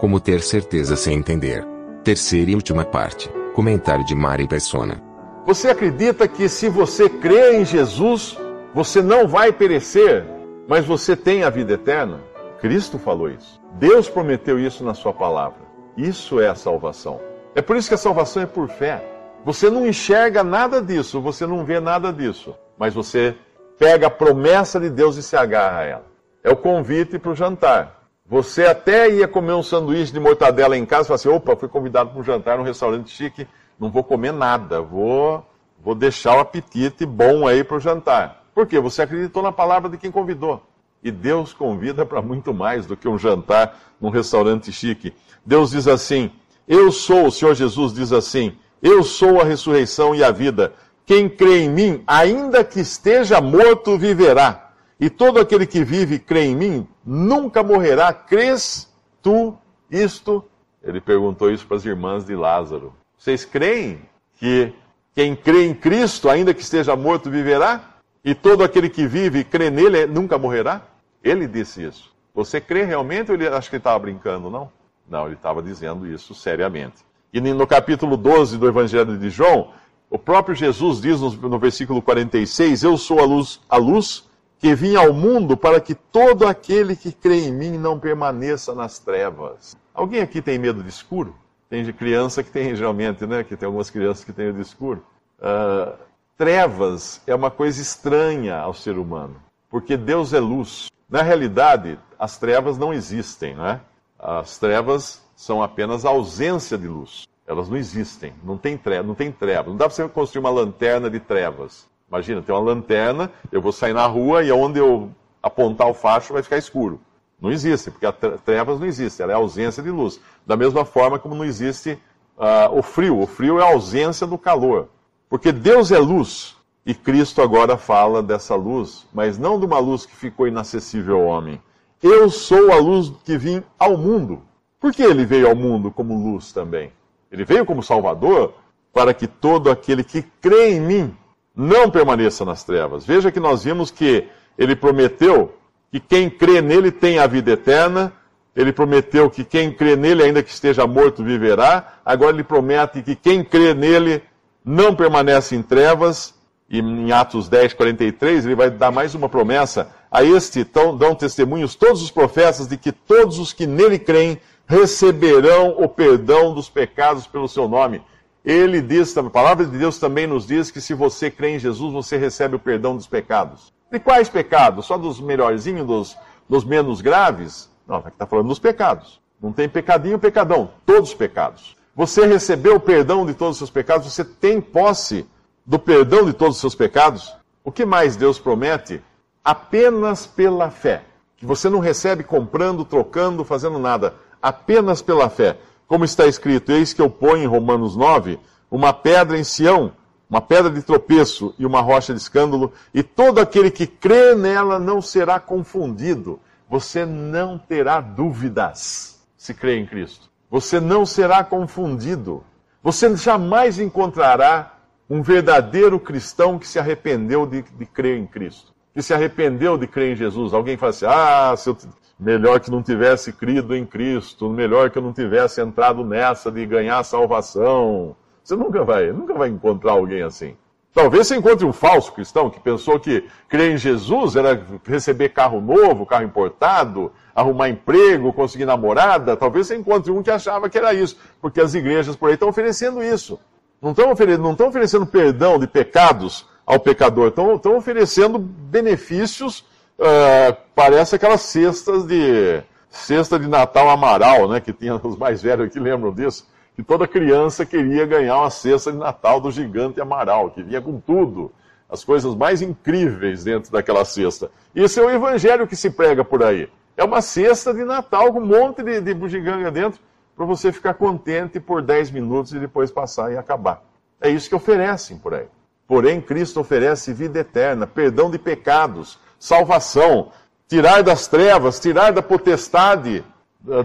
Como ter certeza sem entender. Terceira e última parte. Comentário de Mari Persona. Você acredita que se você crê em Jesus, você não vai perecer, mas você tem a vida eterna? Cristo falou isso. Deus prometeu isso na sua palavra. Isso é a salvação. É por isso que a salvação é por fé. Você não enxerga nada disso, você não vê nada disso, mas você pega a promessa de Deus e se agarra a ela. É o convite para o jantar. Você até ia comer um sanduíche de mortadela em casa e fala assim: opa, fui convidado para um jantar num restaurante chique, não vou comer nada, vou, vou deixar o apetite bom aí para o jantar. Por quê? Você acreditou na palavra de quem convidou. E Deus convida para muito mais do que um jantar num restaurante chique. Deus diz assim: Eu sou, o Senhor Jesus diz assim: Eu sou a ressurreição e a vida. Quem crê em mim, ainda que esteja morto, viverá. E todo aquele que vive e crê em mim, nunca morrerá. Crês tu isto? Ele perguntou isso para as irmãs de Lázaro. Vocês creem que quem crê em Cristo, ainda que esteja morto, viverá? E todo aquele que vive e crê nele nunca morrerá? Ele disse isso. Você crê realmente ou ele acha que ele estava brincando, não? Não, ele estava dizendo isso seriamente. E no capítulo 12 do Evangelho de João, o próprio Jesus diz no, no versículo 46: Eu sou a luz, a luz que vim ao mundo para que todo aquele que crê em mim não permaneça nas trevas. Alguém aqui tem medo de escuro? Tem de criança que tem geralmente, né? Que tem algumas crianças que têm medo de escuro. Uh, trevas é uma coisa estranha ao ser humano, porque Deus é luz. Na realidade, as trevas não existem, né? As trevas são apenas a ausência de luz. Elas não existem, não tem treva, não tem treva. Não dá para você construir uma lanterna de trevas. Imagina, tem uma lanterna, eu vou sair na rua e onde eu apontar o facho vai ficar escuro. Não existe, porque a trevas não existe, ela é ausência de luz. Da mesma forma como não existe uh, o frio. O frio é a ausência do calor. Porque Deus é luz, e Cristo agora fala dessa luz, mas não de uma luz que ficou inacessível ao homem. Eu sou a luz que vim ao mundo. Por que ele veio ao mundo como luz também? Ele veio como Salvador para que todo aquele que crê em mim não permaneça nas trevas. Veja que nós vimos que ele prometeu que quem crê nele tem a vida eterna. Ele prometeu que quem crê nele, ainda que esteja morto, viverá. Agora ele promete que quem crê nele não permanece em trevas e em Atos 10, 43, ele vai dar mais uma promessa. A este tão, dão testemunhos todos os profetas de que todos os que nele creem receberão o perdão dos pecados pelo seu nome. Ele diz, a palavra de Deus também nos diz que se você crê em Jesus, você recebe o perdão dos pecados. De quais pecados? Só dos melhorzinhos, dos, dos menos graves? Não, aqui está falando dos pecados. Não tem pecadinho, pecadão. Todos os pecados. Você recebeu o perdão de todos os seus pecados, você tem posse do perdão de todos os seus pecados, o que mais Deus promete? Apenas pela fé. Que você não recebe comprando, trocando, fazendo nada. Apenas pela fé. Como está escrito, eis que eu ponho em Romanos 9 uma pedra em Sião, uma pedra de tropeço e uma rocha de escândalo, e todo aquele que crê nela não será confundido. Você não terá dúvidas se crê em Cristo. Você não será confundido. Você jamais encontrará um verdadeiro cristão que se arrependeu de, de, crer em Cristo, que se arrependeu de crer em Jesus. Alguém fala assim: ah, se eu, melhor que não tivesse crido em Cristo, melhor que eu não tivesse entrado nessa de ganhar salvação. Você nunca vai, nunca vai encontrar alguém assim. Talvez você encontre um falso cristão que pensou que crer em Jesus era receber carro novo, carro importado, arrumar emprego, conseguir namorada. Talvez você encontre um que achava que era isso, porque as igrejas por aí estão oferecendo isso. Não estão oferecendo, não estão oferecendo perdão de pecados ao pecador, estão, estão oferecendo benefícios, uh, parece aquelas cestas de cesta de Natal Amaral, né, que tinha os mais velhos aqui lembram disso, que toda criança queria ganhar uma cesta de Natal do gigante Amaral, que vinha com tudo, as coisas mais incríveis dentro daquela cesta. Isso é o evangelho que se prega por aí. É uma cesta de Natal com um monte de, de bugiganga dentro para você ficar contente por 10 minutos e depois passar e acabar. É isso que oferecem por aí. Porém, Cristo oferece vida eterna, perdão de pecados, salvação, tirar das trevas, tirar da potestade,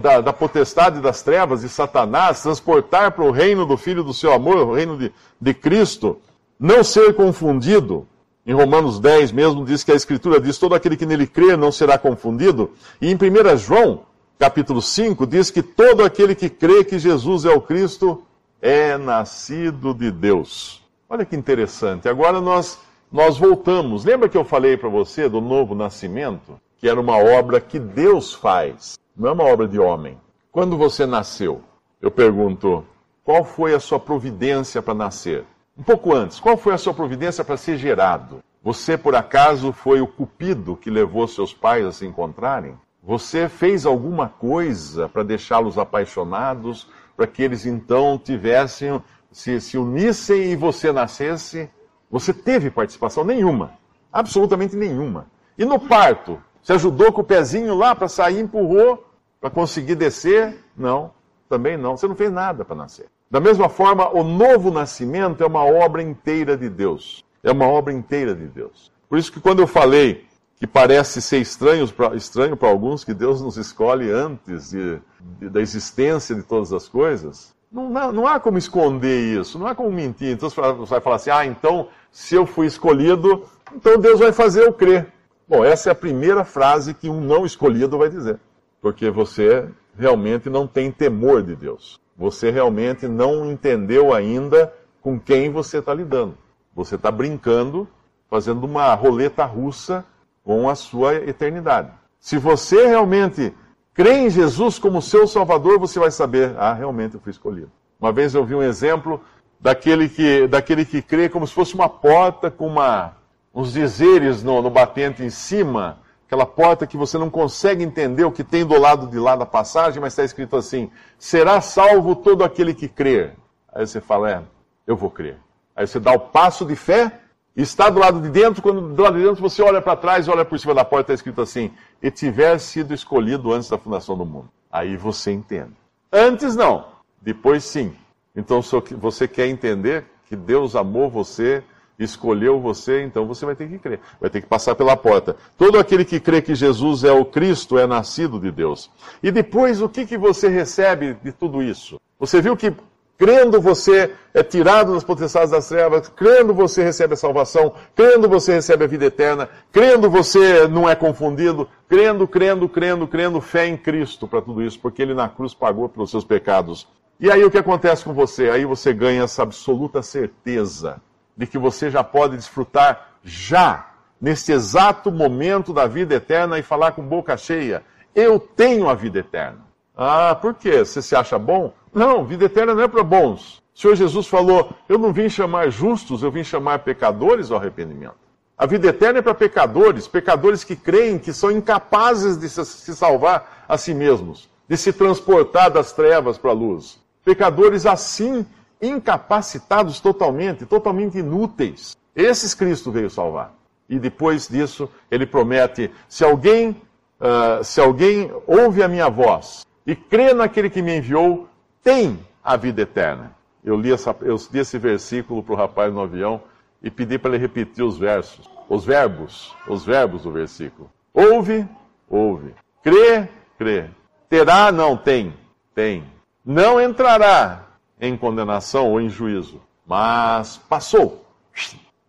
da, da potestade das trevas de Satanás, transportar para o reino do Filho do seu amor, o reino de, de Cristo, não ser confundido. Em Romanos 10 mesmo diz que a Escritura diz: todo aquele que nele crê não será confundido. E em 1 João, capítulo 5, diz que todo aquele que crê que Jesus é o Cristo é nascido de Deus. Olha que interessante. Agora nós, nós voltamos. Lembra que eu falei para você do novo nascimento? Que era uma obra que Deus faz, não é uma obra de homem. Quando você nasceu, eu pergunto, qual foi a sua providência para nascer? Um pouco antes, qual foi a sua providência para ser gerado? Você, por acaso, foi o cupido que levou seus pais a se encontrarem? Você fez alguma coisa para deixá-los apaixonados, para que eles então tivessem se, se unissem e você nascesse, você teve participação nenhuma. Absolutamente nenhuma. E no parto, você ajudou com o pezinho lá para sair, empurrou para conseguir descer? Não, também não. Você não fez nada para nascer. Da mesma forma, o novo nascimento é uma obra inteira de Deus. É uma obra inteira de Deus. Por isso que quando eu falei que parece ser estranho para estranho alguns que Deus nos escolhe antes de, de, da existência de todas as coisas, não, não, há como esconder isso, não há como mentir. Então você vai falar assim: ah, então se eu fui escolhido, então Deus vai fazer eu crer. Bom, essa é a primeira frase que um não escolhido vai dizer, porque você realmente não tem temor de Deus. Você realmente não entendeu ainda com quem você está lidando. Você está brincando, fazendo uma roleta russa com a sua eternidade. Se você realmente crê em Jesus como seu Salvador, você vai saber, ah, realmente eu fui escolhido. Uma vez eu vi um exemplo daquele que, daquele que crê como se fosse uma porta com uma, uns dizeres no, no batente em cima, aquela porta que você não consegue entender o que tem do lado de lá da passagem, mas está escrito assim: será salvo todo aquele que crer. Aí você fala, é, eu vou crer. Aí você dá o passo de fé está do lado de dentro, quando do lado de dentro você olha para trás e olha por cima da porta, está escrito assim: e tiver sido escolhido antes da fundação do mundo. Aí você entende. Antes não, depois sim. Então, se você quer entender que Deus amou você, escolheu você, então você vai ter que crer, vai ter que passar pela porta. Todo aquele que crê que Jesus é o Cristo é nascido de Deus. E depois, o que, que você recebe de tudo isso? Você viu que Crendo você é tirado das potestades das trevas, crendo você recebe a salvação, crendo você recebe a vida eterna, crendo você não é confundido, crendo, crendo, crendo, crendo, fé em Cristo para tudo isso, porque Ele na cruz pagou pelos seus pecados. E aí o que acontece com você? Aí você ganha essa absoluta certeza de que você já pode desfrutar já, neste exato momento da vida eterna e falar com boca cheia: Eu tenho a vida eterna. Ah, por quê? Você se acha bom? Não, vida eterna não é para bons. O Senhor Jesus falou: Eu não vim chamar justos, eu vim chamar pecadores ao arrependimento. A vida eterna é para pecadores, pecadores que creem que são incapazes de se salvar a si mesmos, de se transportar das trevas para a luz. Pecadores assim, incapacitados totalmente, totalmente inúteis. Esses Cristo veio salvar. E depois disso, ele promete: se alguém, uh, se alguém ouve a minha voz e crê naquele que me enviou, tem a vida eterna. Eu li, essa, eu li esse versículo para o rapaz no avião e pedi para ele repetir os versos, os verbos, os verbos do versículo. Ouve, ouve. Crê, crê. Terá, não tem, tem. Não entrará em condenação ou em juízo, mas passou.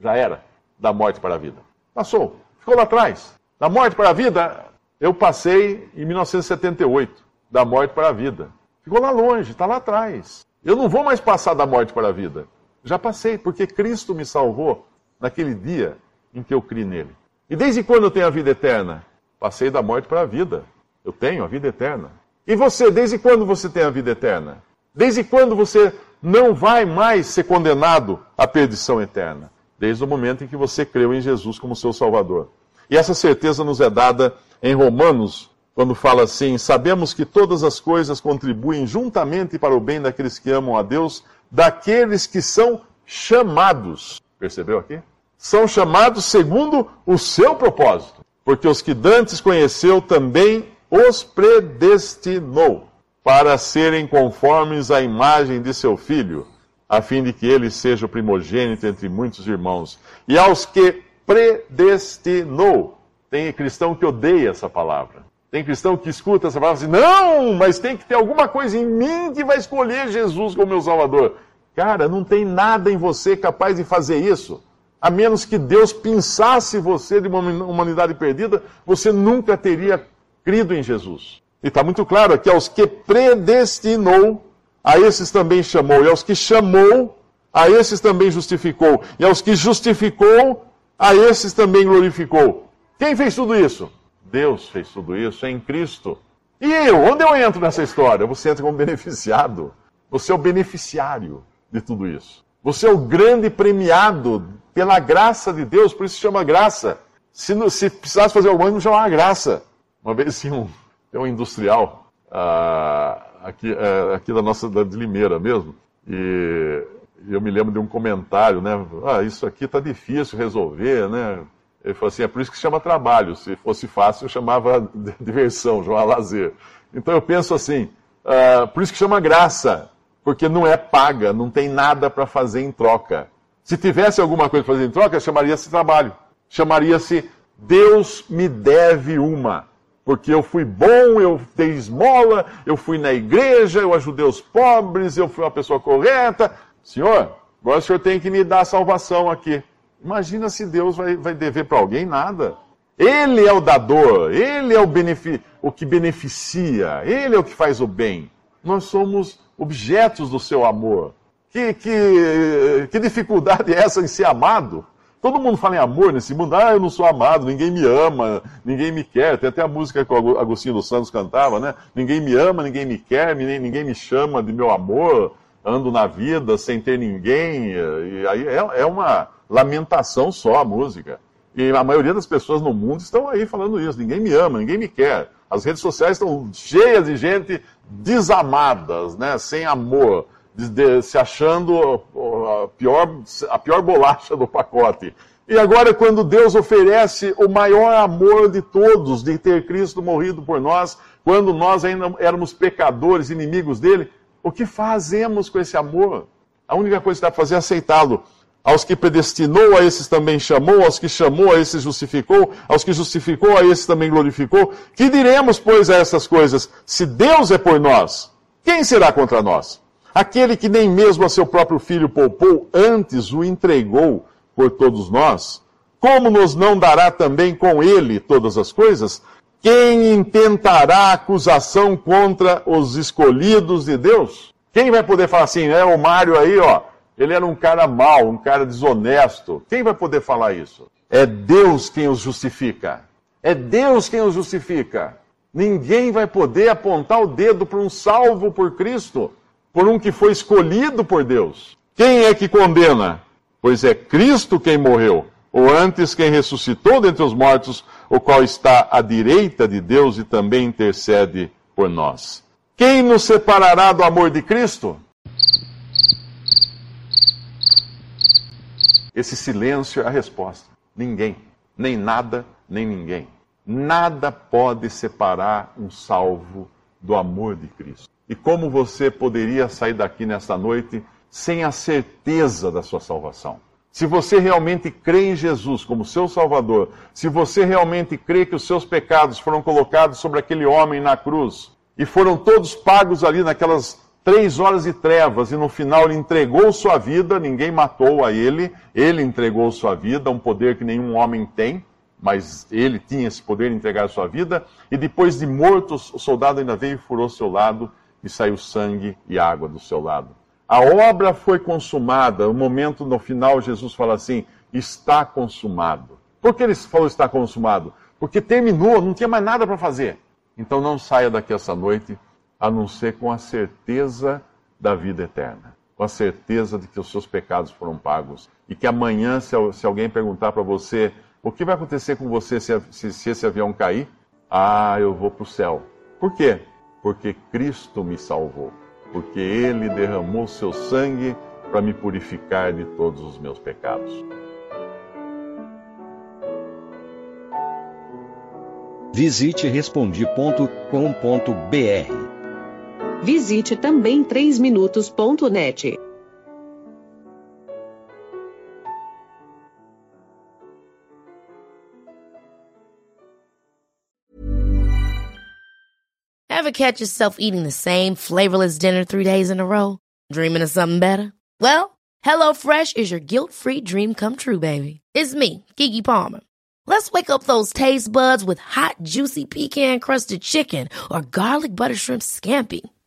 Já era. Da morte para a vida. Passou. Ficou lá atrás. Da morte para a vida, eu passei em 1978. Da morte para a vida. Ficou lá longe, está lá atrás. Eu não vou mais passar da morte para a vida. Já passei, porque Cristo me salvou naquele dia em que eu criei nele. E desde quando eu tenho a vida eterna? Passei da morte para a vida. Eu tenho a vida eterna. E você, desde quando você tem a vida eterna? Desde quando você não vai mais ser condenado à perdição eterna? Desde o momento em que você creu em Jesus como seu Salvador. E essa certeza nos é dada em Romanos quando fala assim: Sabemos que todas as coisas contribuem juntamente para o bem daqueles que amam a Deus, daqueles que são chamados. Percebeu aqui? São chamados segundo o seu propósito. Porque os que dantes conheceu também os predestinou para serem conformes à imagem de seu filho, a fim de que ele seja o primogênito entre muitos irmãos. E aos que predestinou. Tem cristão que odeia essa palavra. Tem cristão que escuta essa palavra e diz: não, mas tem que ter alguma coisa em mim que vai escolher Jesus como meu Salvador. Cara, não tem nada em você capaz de fazer isso. A menos que Deus pensasse você de uma humanidade perdida, você nunca teria crido em Jesus. E está muito claro aqui: aos que predestinou, a esses também chamou. E aos que chamou, a esses também justificou. E aos que justificou, a esses também glorificou. Quem fez tudo isso? Deus fez tudo isso em Cristo. E eu? Onde eu entro nessa história? Você entra como beneficiado. Você é o beneficiário de tudo isso. Você é o grande premiado pela graça de Deus, por isso se chama graça. Se, se precisasse fazer alguma coisa, não chamava graça. Uma vez tinha um, um industrial uh, aqui, uh, aqui da nossa da, de Limeira mesmo, e eu me lembro de um comentário, né? Ah, isso aqui está difícil resolver, né? Ele falou assim, é por isso que chama trabalho. Se fosse fácil, eu chamava diversão, chamava lazer. Então eu penso assim, uh, por isso que chama graça, porque não é paga, não tem nada para fazer em troca. Se tivesse alguma coisa para fazer em troca, chamaria-se trabalho. Chamaria-se Deus me deve uma. Porque eu fui bom, eu dei esmola, eu fui na igreja, eu ajudei os pobres, eu fui uma pessoa correta. Senhor, agora o senhor tem que me dar salvação aqui. Imagina se Deus vai, vai dever para alguém nada. Ele é o dador, ele é o, o que beneficia, ele é o que faz o bem. Nós somos objetos do seu amor. Que, que, que dificuldade é essa em ser amado? Todo mundo fala em amor nesse mundo. Ah, eu não sou amado, ninguém me ama, ninguém me quer. Tem até a música que o Agostinho dos Santos cantava, né? Ninguém me ama, ninguém me quer, ninguém me chama de meu amor. Ando na vida sem ter ninguém. E aí é, é uma lamentação só a música. E a maioria das pessoas no mundo estão aí falando isso. Ninguém me ama, ninguém me quer. As redes sociais estão cheias de gente desamadas, né? sem amor, de, de, se achando a pior, a pior bolacha do pacote. E agora, quando Deus oferece o maior amor de todos, de ter Cristo morrido por nós, quando nós ainda éramos pecadores, inimigos dele, o que fazemos com esse amor? A única coisa que dá para fazer é aceitá-lo. Aos que predestinou, a esses também chamou, aos que chamou, a esses justificou, aos que justificou, a esses também glorificou. Que diremos, pois, a essas coisas? Se Deus é por nós, quem será contra nós? Aquele que nem mesmo a seu próprio filho poupou, antes o entregou por todos nós, como nos não dará também com ele todas as coisas? Quem intentará acusação contra os escolhidos de Deus? Quem vai poder falar assim, é o Mário aí, ó, ele era um cara mau, um cara desonesto. Quem vai poder falar isso? É Deus quem os justifica. É Deus quem os justifica. Ninguém vai poder apontar o dedo para um salvo por Cristo, por um que foi escolhido por Deus. Quem é que condena? Pois é Cristo quem morreu, ou antes quem ressuscitou dentre os mortos, o qual está à direita de Deus e também intercede por nós. Quem nos separará do amor de Cristo? Esse silêncio é a resposta. Ninguém, nem nada, nem ninguém. Nada pode separar um salvo do amor de Cristo. E como você poderia sair daqui nesta noite sem a certeza da sua salvação? Se você realmente crê em Jesus como seu Salvador, se você realmente crê que os seus pecados foram colocados sobre aquele homem na cruz e foram todos pagos ali naquelas três horas de trevas e no final ele entregou sua vida, ninguém matou a ele, ele entregou sua vida, um poder que nenhum homem tem, mas ele tinha esse poder de entregar sua vida, e depois de morto, o soldado ainda veio e furou seu lado e saiu sangue e água do seu lado. A obra foi consumada, o momento no final Jesus fala assim: está consumado. Por que ele falou está consumado? Porque terminou, não tinha mais nada para fazer. Então não saia daqui essa noite a não ser com a certeza da vida eterna, com a certeza de que os seus pecados foram pagos e que amanhã, se, alguém perguntar para você o que vai acontecer com você se, se, se esse avião cair, ah, eu vou para o céu. Por quê? Porque Cristo me salvou, porque Ele derramou seu sangue para me purificar de todos os meus pecados. Visite respondi.com.br. Visite também 3minutos.net. Ever catch yourself eating the same flavorless dinner three days in a row? Dreaming of something better? Well, HelloFresh is your guilt-free dream come true, baby. It's me, Kiki Palmer. Let's wake up those taste buds with hot, juicy pecan crusted chicken or garlic butter shrimp scampi.